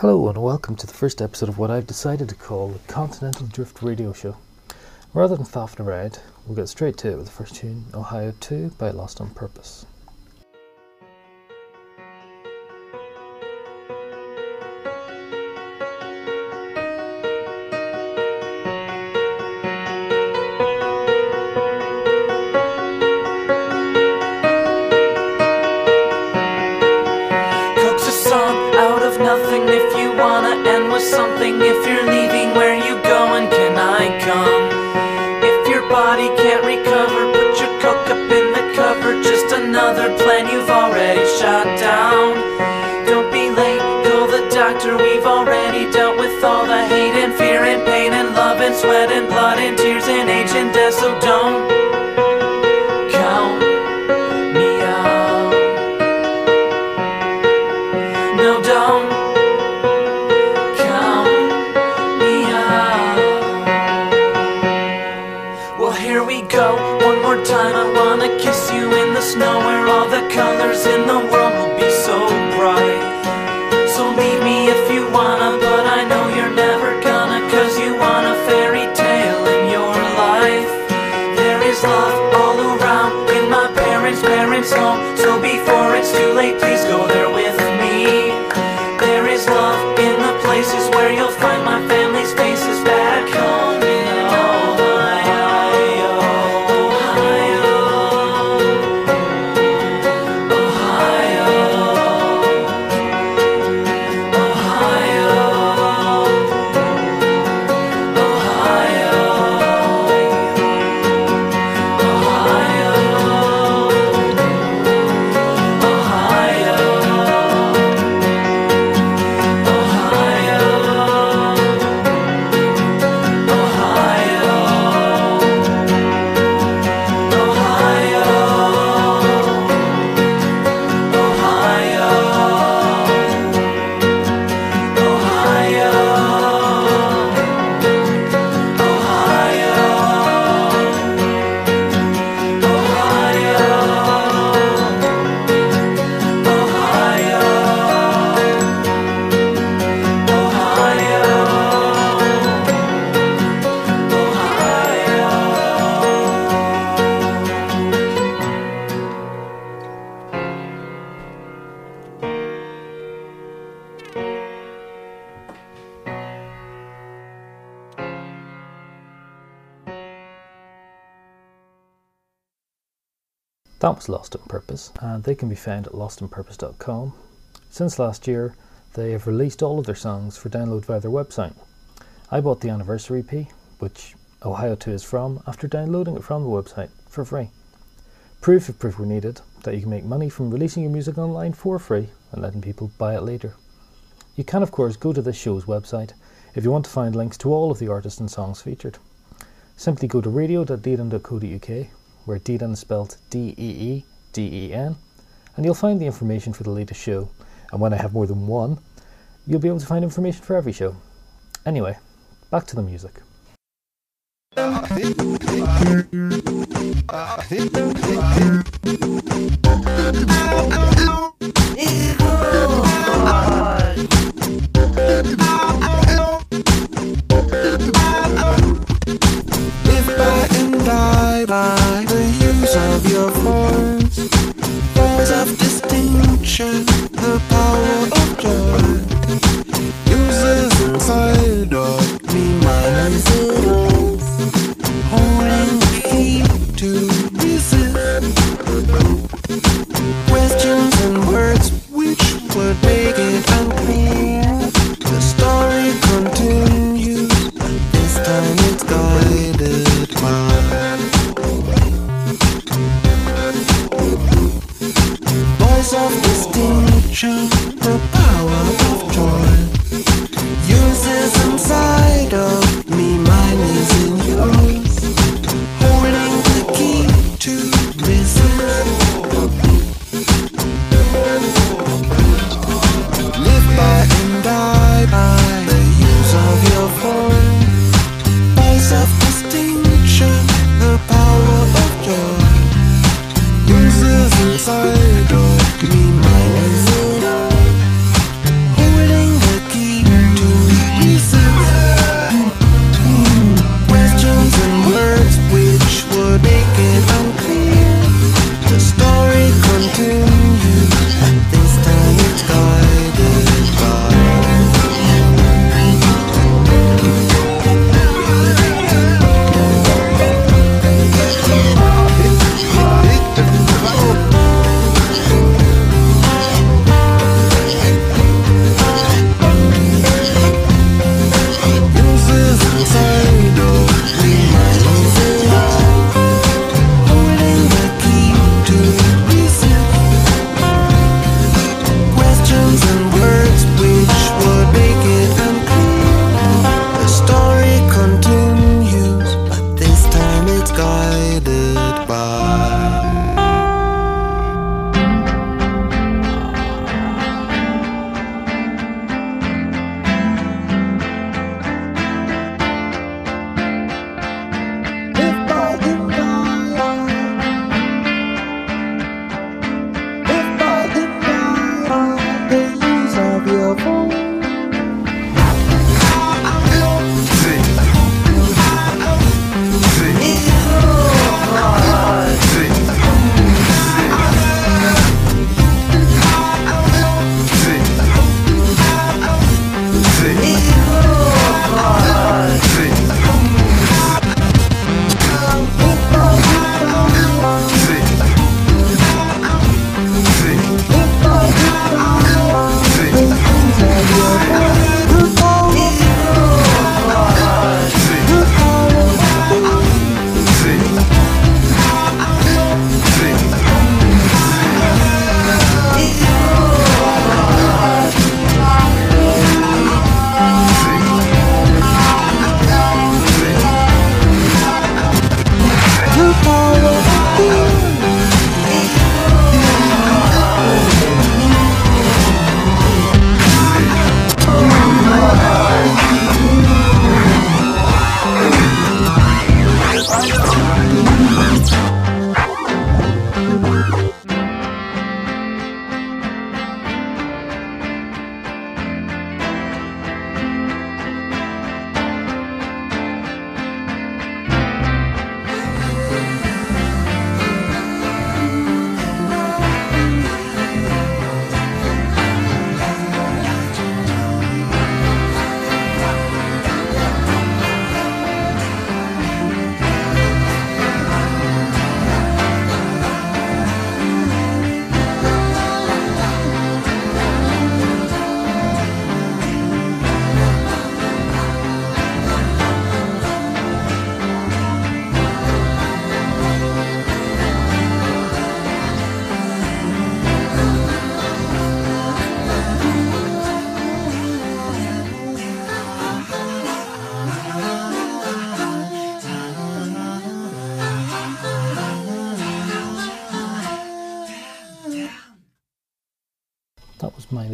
Hello, and welcome to the first episode of what I've decided to call the Continental Drift Radio Show. Rather than faffing around, we'll get straight to it with the first tune, Ohio 2 by Lost on Purpose. Lost on Purpose, and they can be found at lostonpurpose.com. Since last year, they have released all of their songs for download via their website. I bought the anniversary EP, which Ohio 2 is from, after downloading it from the website for free. Proof if proof were needed that you can make money from releasing your music online for free and letting people buy it later. You can, of course, go to this show's website if you want to find links to all of the artists and songs featured. Simply go to radio.deeden.co.uk, where Deeden is spelled D E E D E N, and you'll find the information for the latest show. And when I have more than one, you'll be able to find information for every show. Anyway, back to the music. Of force. Laws of distinction, the power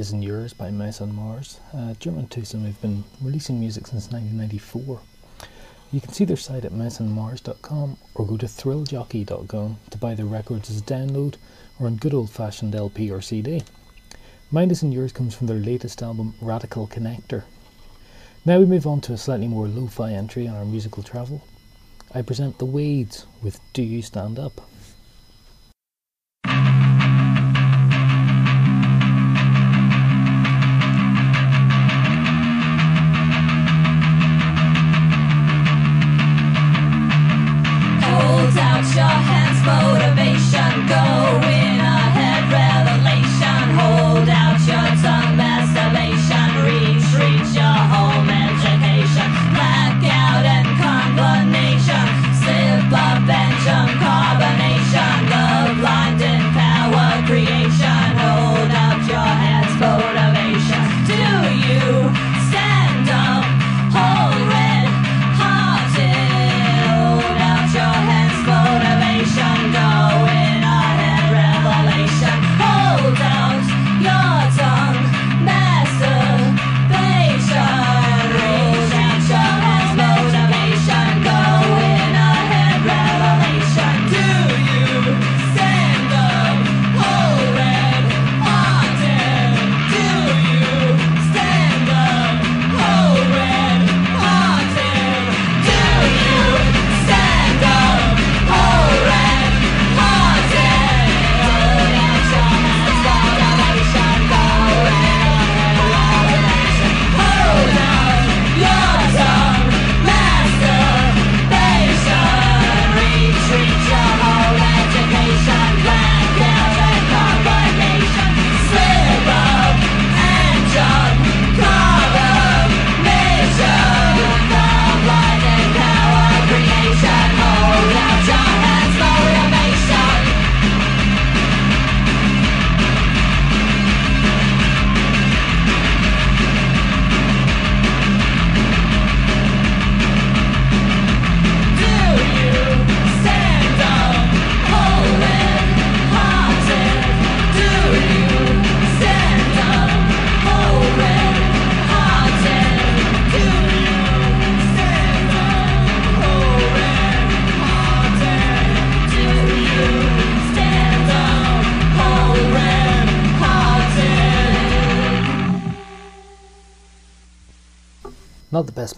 Isn't Yours by Mouse on Mars. Uh, German twosome have been releasing music since 1994. You can see their site at mouseonmars.com or go to thrilljockey.com to buy their records as a download or on good old fashioned LP or CD. Mine Isn't Yours comes from their latest album, Radical Connector. Now we move on to a slightly more lo fi entry on our musical travel. I present The Wades with Do You Stand Up? Your hands motivation going.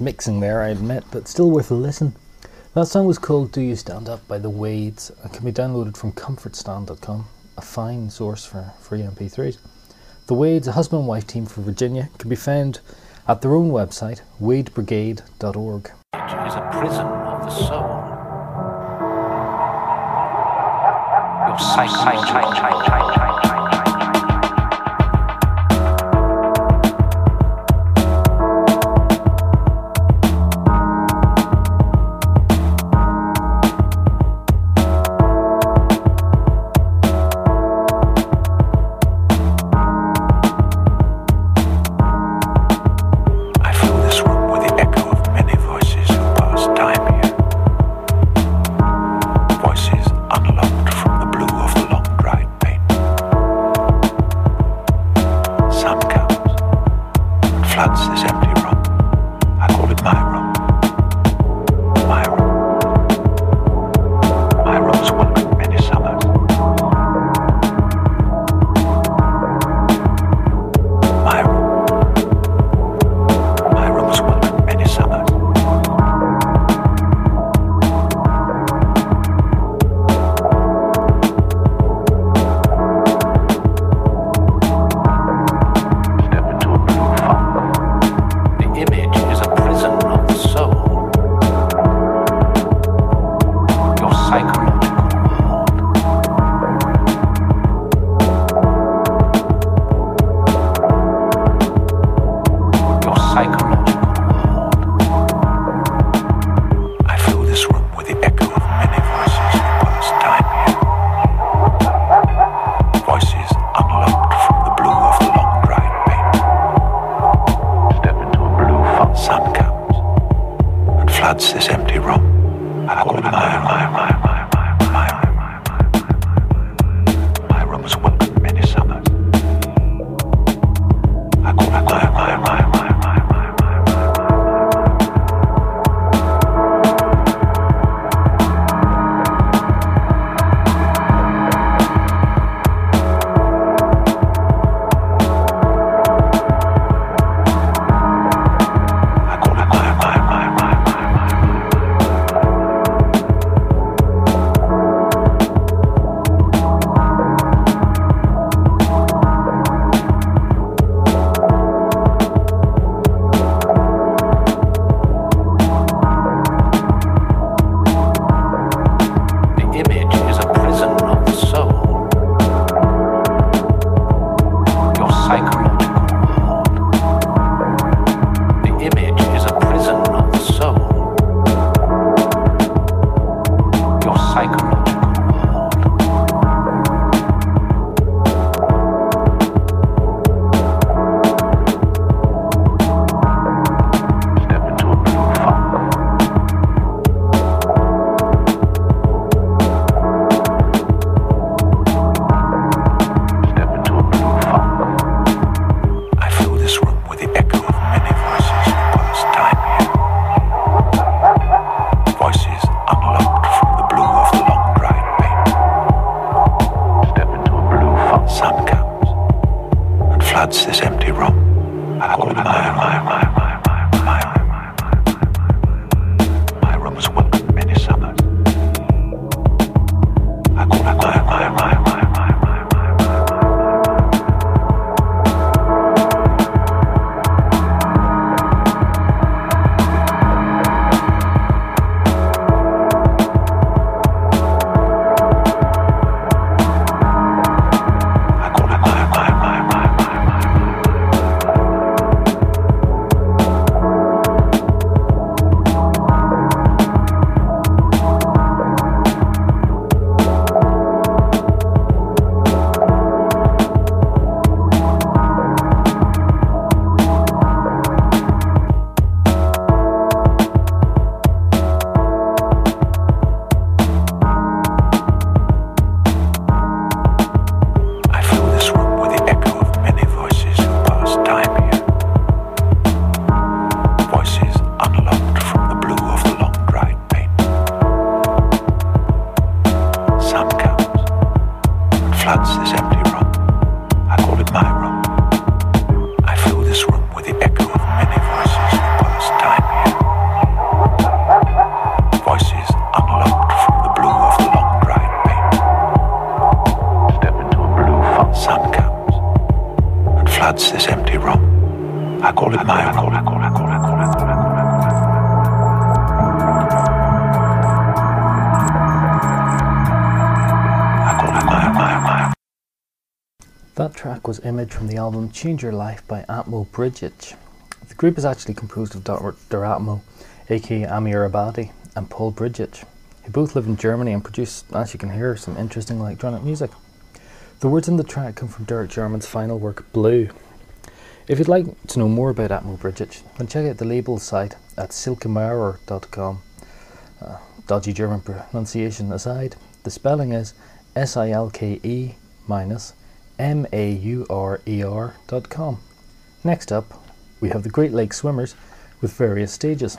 Mixing there, I admit, but still worth a listen. That song was called Do You Stand Up by The Wades and can be downloaded from comfortstand.com, a fine source for free MP3s. The Wades, a husband and wife team from Virginia, can be found at their own website, wadebrigade.org. It is a prison of the soul. Your psychological. floods this empty room. I image from the album Change Your Life by Atmo Bridget. The group is actually composed of Dr. Atmo, aka Amir Abadi, and Paul Bridget, who both live in Germany and produce, as you can hear, some interesting electronic music. The words in the track come from Derek Jarman's final work, Blue. If you'd like to know more about Atmo Bridget, then check out the label site at silkemaurer.com. Uh, dodgy German pronunciation aside, the spelling is S I L K E minus M-A-U-R-E-R.com. Next up, we have the Great Lake Swimmers with various stages.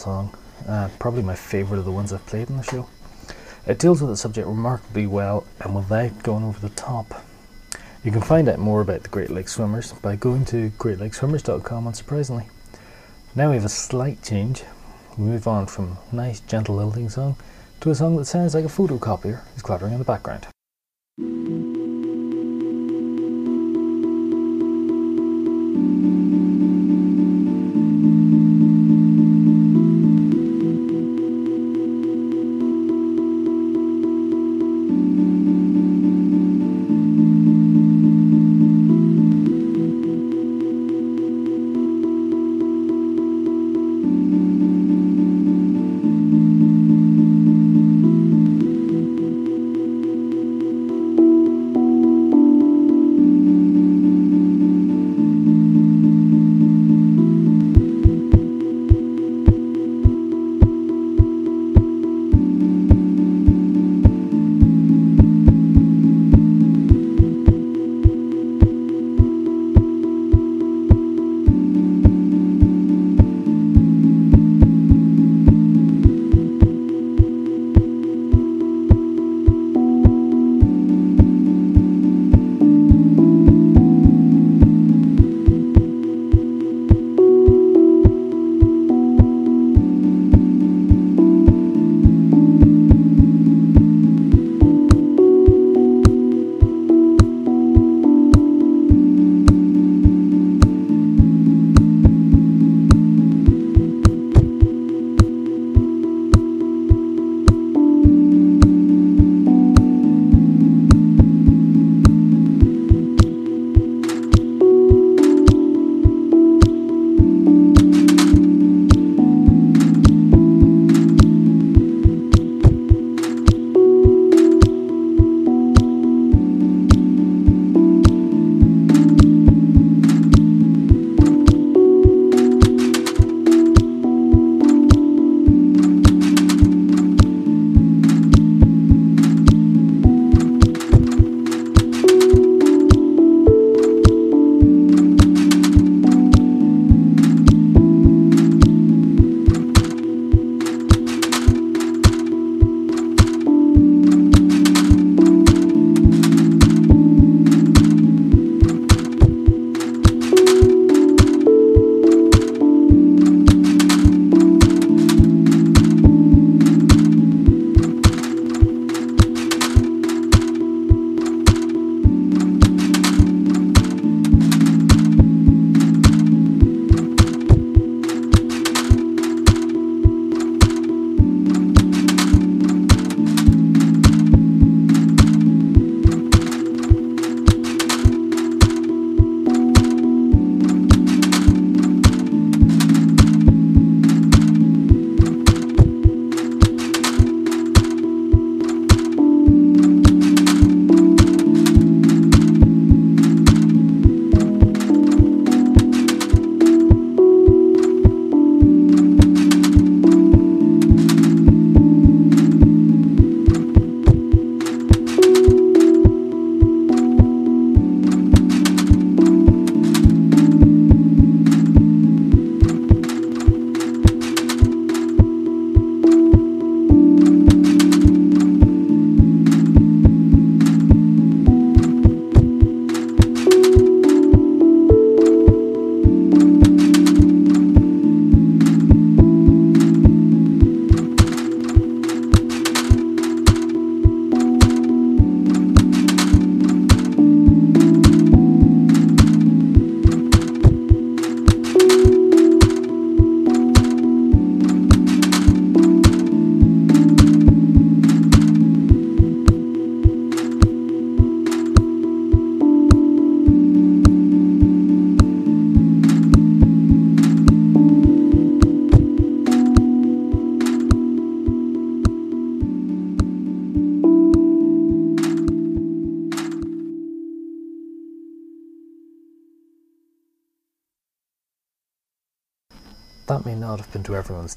Song. Uh, probably my favourite of the ones I've played in the show. It deals with the subject remarkably well and without going over the top. You can find out more about the Great Lake Swimmers by going to greatlakeswimmers.com unsurprisingly. Now we have a slight change. We move on from nice, gentle lilting song to a song that sounds like a photocopier is clattering in the background.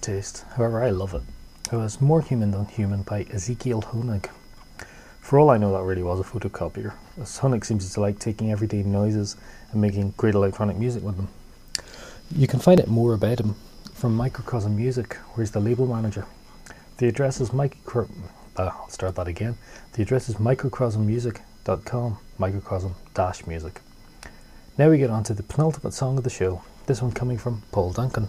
Taste, however, I love it. It was More Human Than Human by Ezekiel Honig. For all I know, that really was a photocopier, as Honig seems to like taking everyday noises and making great electronic music with them. You can find out more about him from Microcosm Music, where he's the label manager. The address is micro. Uh, I'll start that again. The address is microcosmmusic.com, microcosm dash music. Now we get on to the penultimate song of the show. This one coming from Paul Duncan.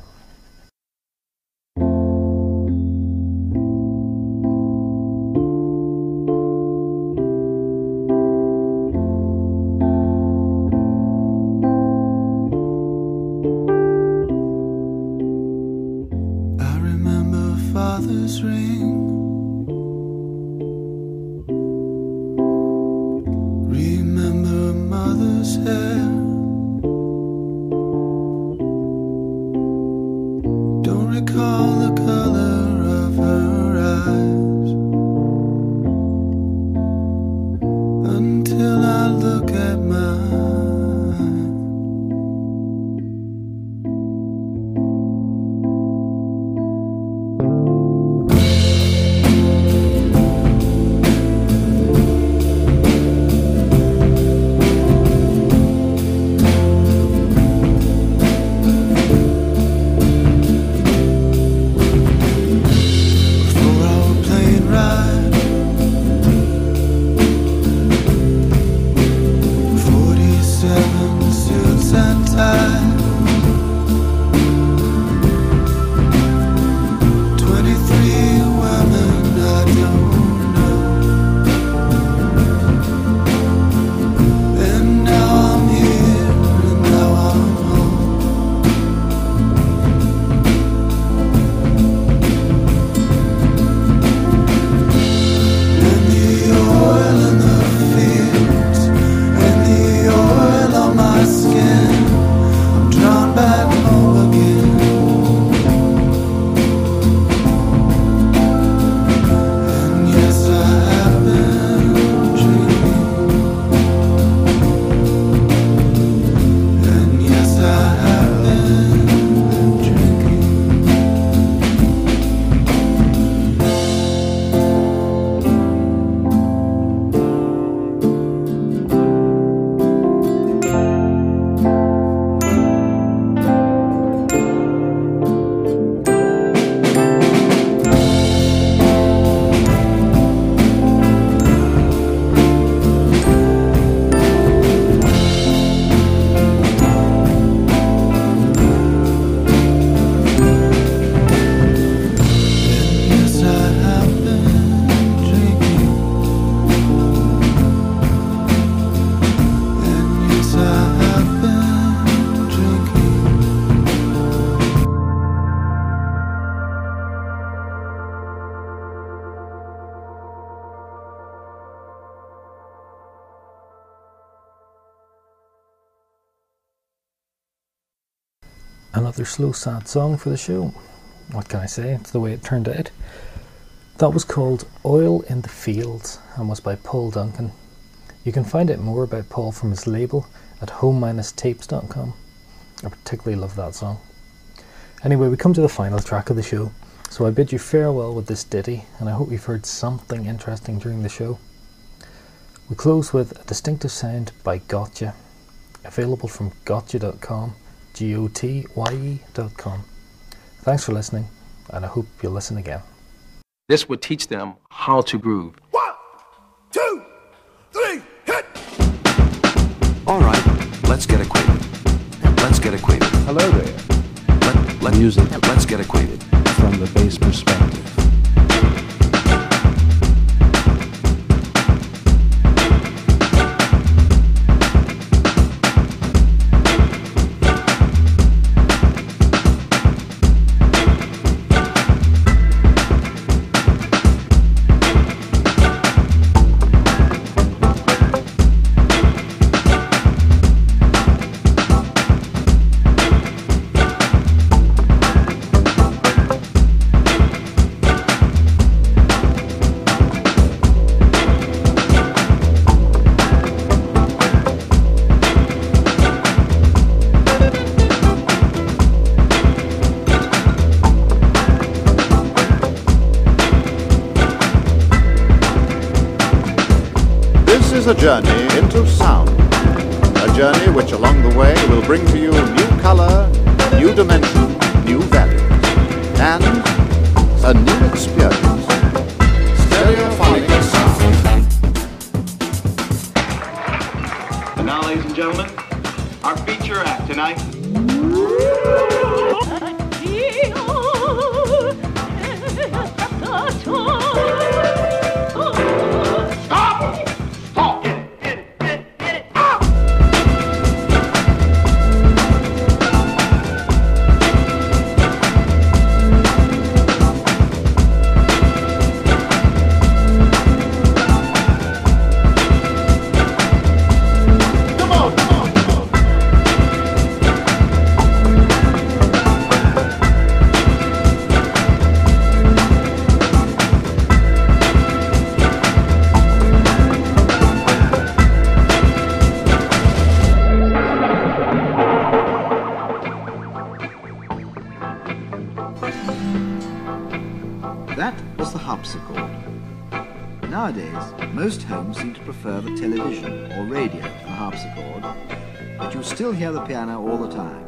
Slow, sad song for the show. What can I say? It's the way it turned out. That was called Oil in the Fields and was by Paul Duncan. You can find out more about Paul from his label at home-tapes.com. I particularly love that song. Anyway, we come to the final track of the show, so I bid you farewell with this ditty, and I hope you've heard something interesting during the show. We close with a distinctive sound by Gotcha, available from gotcha.com, G O T Y E.com. Thanks for listening, and I hope you'll listen again. This would teach them how to groove. One, two, three, hit! All right, let's get acquainted. Let's get acquainted. Hello there, Let, let, Music. Let's get acquainted. from the bass perspective. Still hear the piano all the time.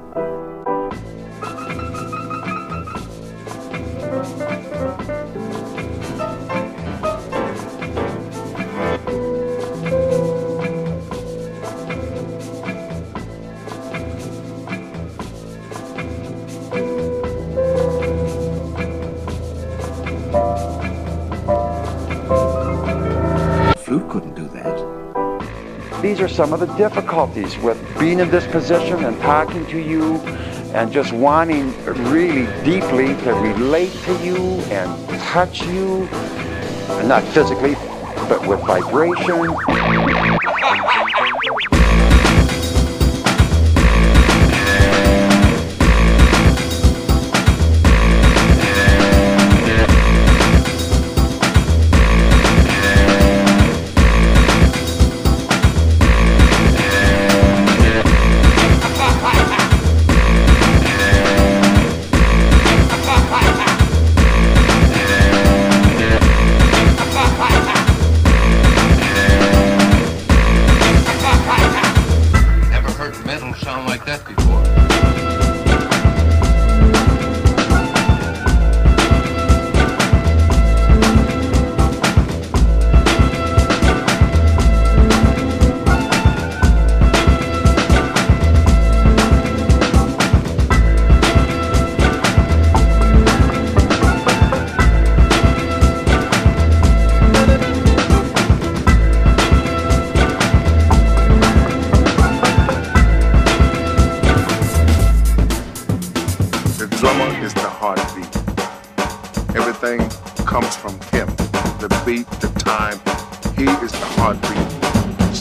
Some of the difficulties with being in this position and talking to you and just wanting really deeply to relate to you and touch you, not physically, but with vibration.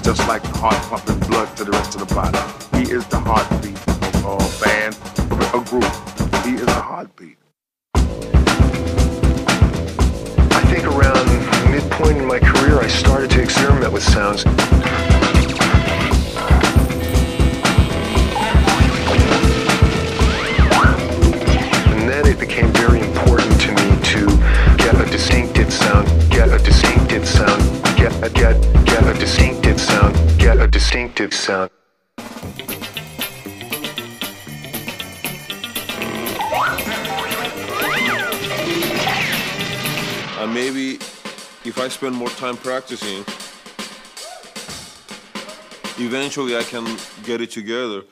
just like the heart pumping spend more time practicing, eventually I can get it together.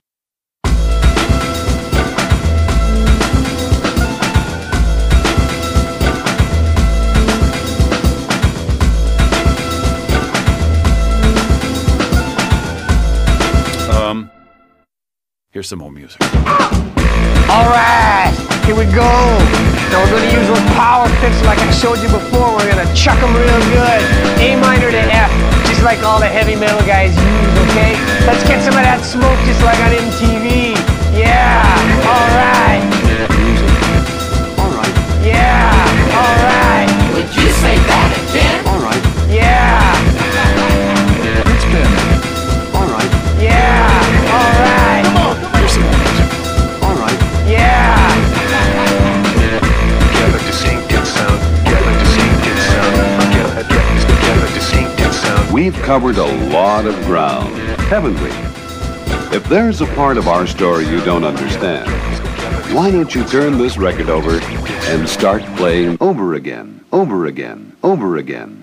Um, here's some more music. All right, here we go. Now we're to use those power picks like I showed you before. We're to chuck them real good. A minor to F, just like all the heavy metal guys use, okay? Let's get some of that smoke just like on MTV. We've covered a lot of ground, haven't we? If there's a part of our story you don't understand, why don't you turn this record over and start playing over again, over again, over again?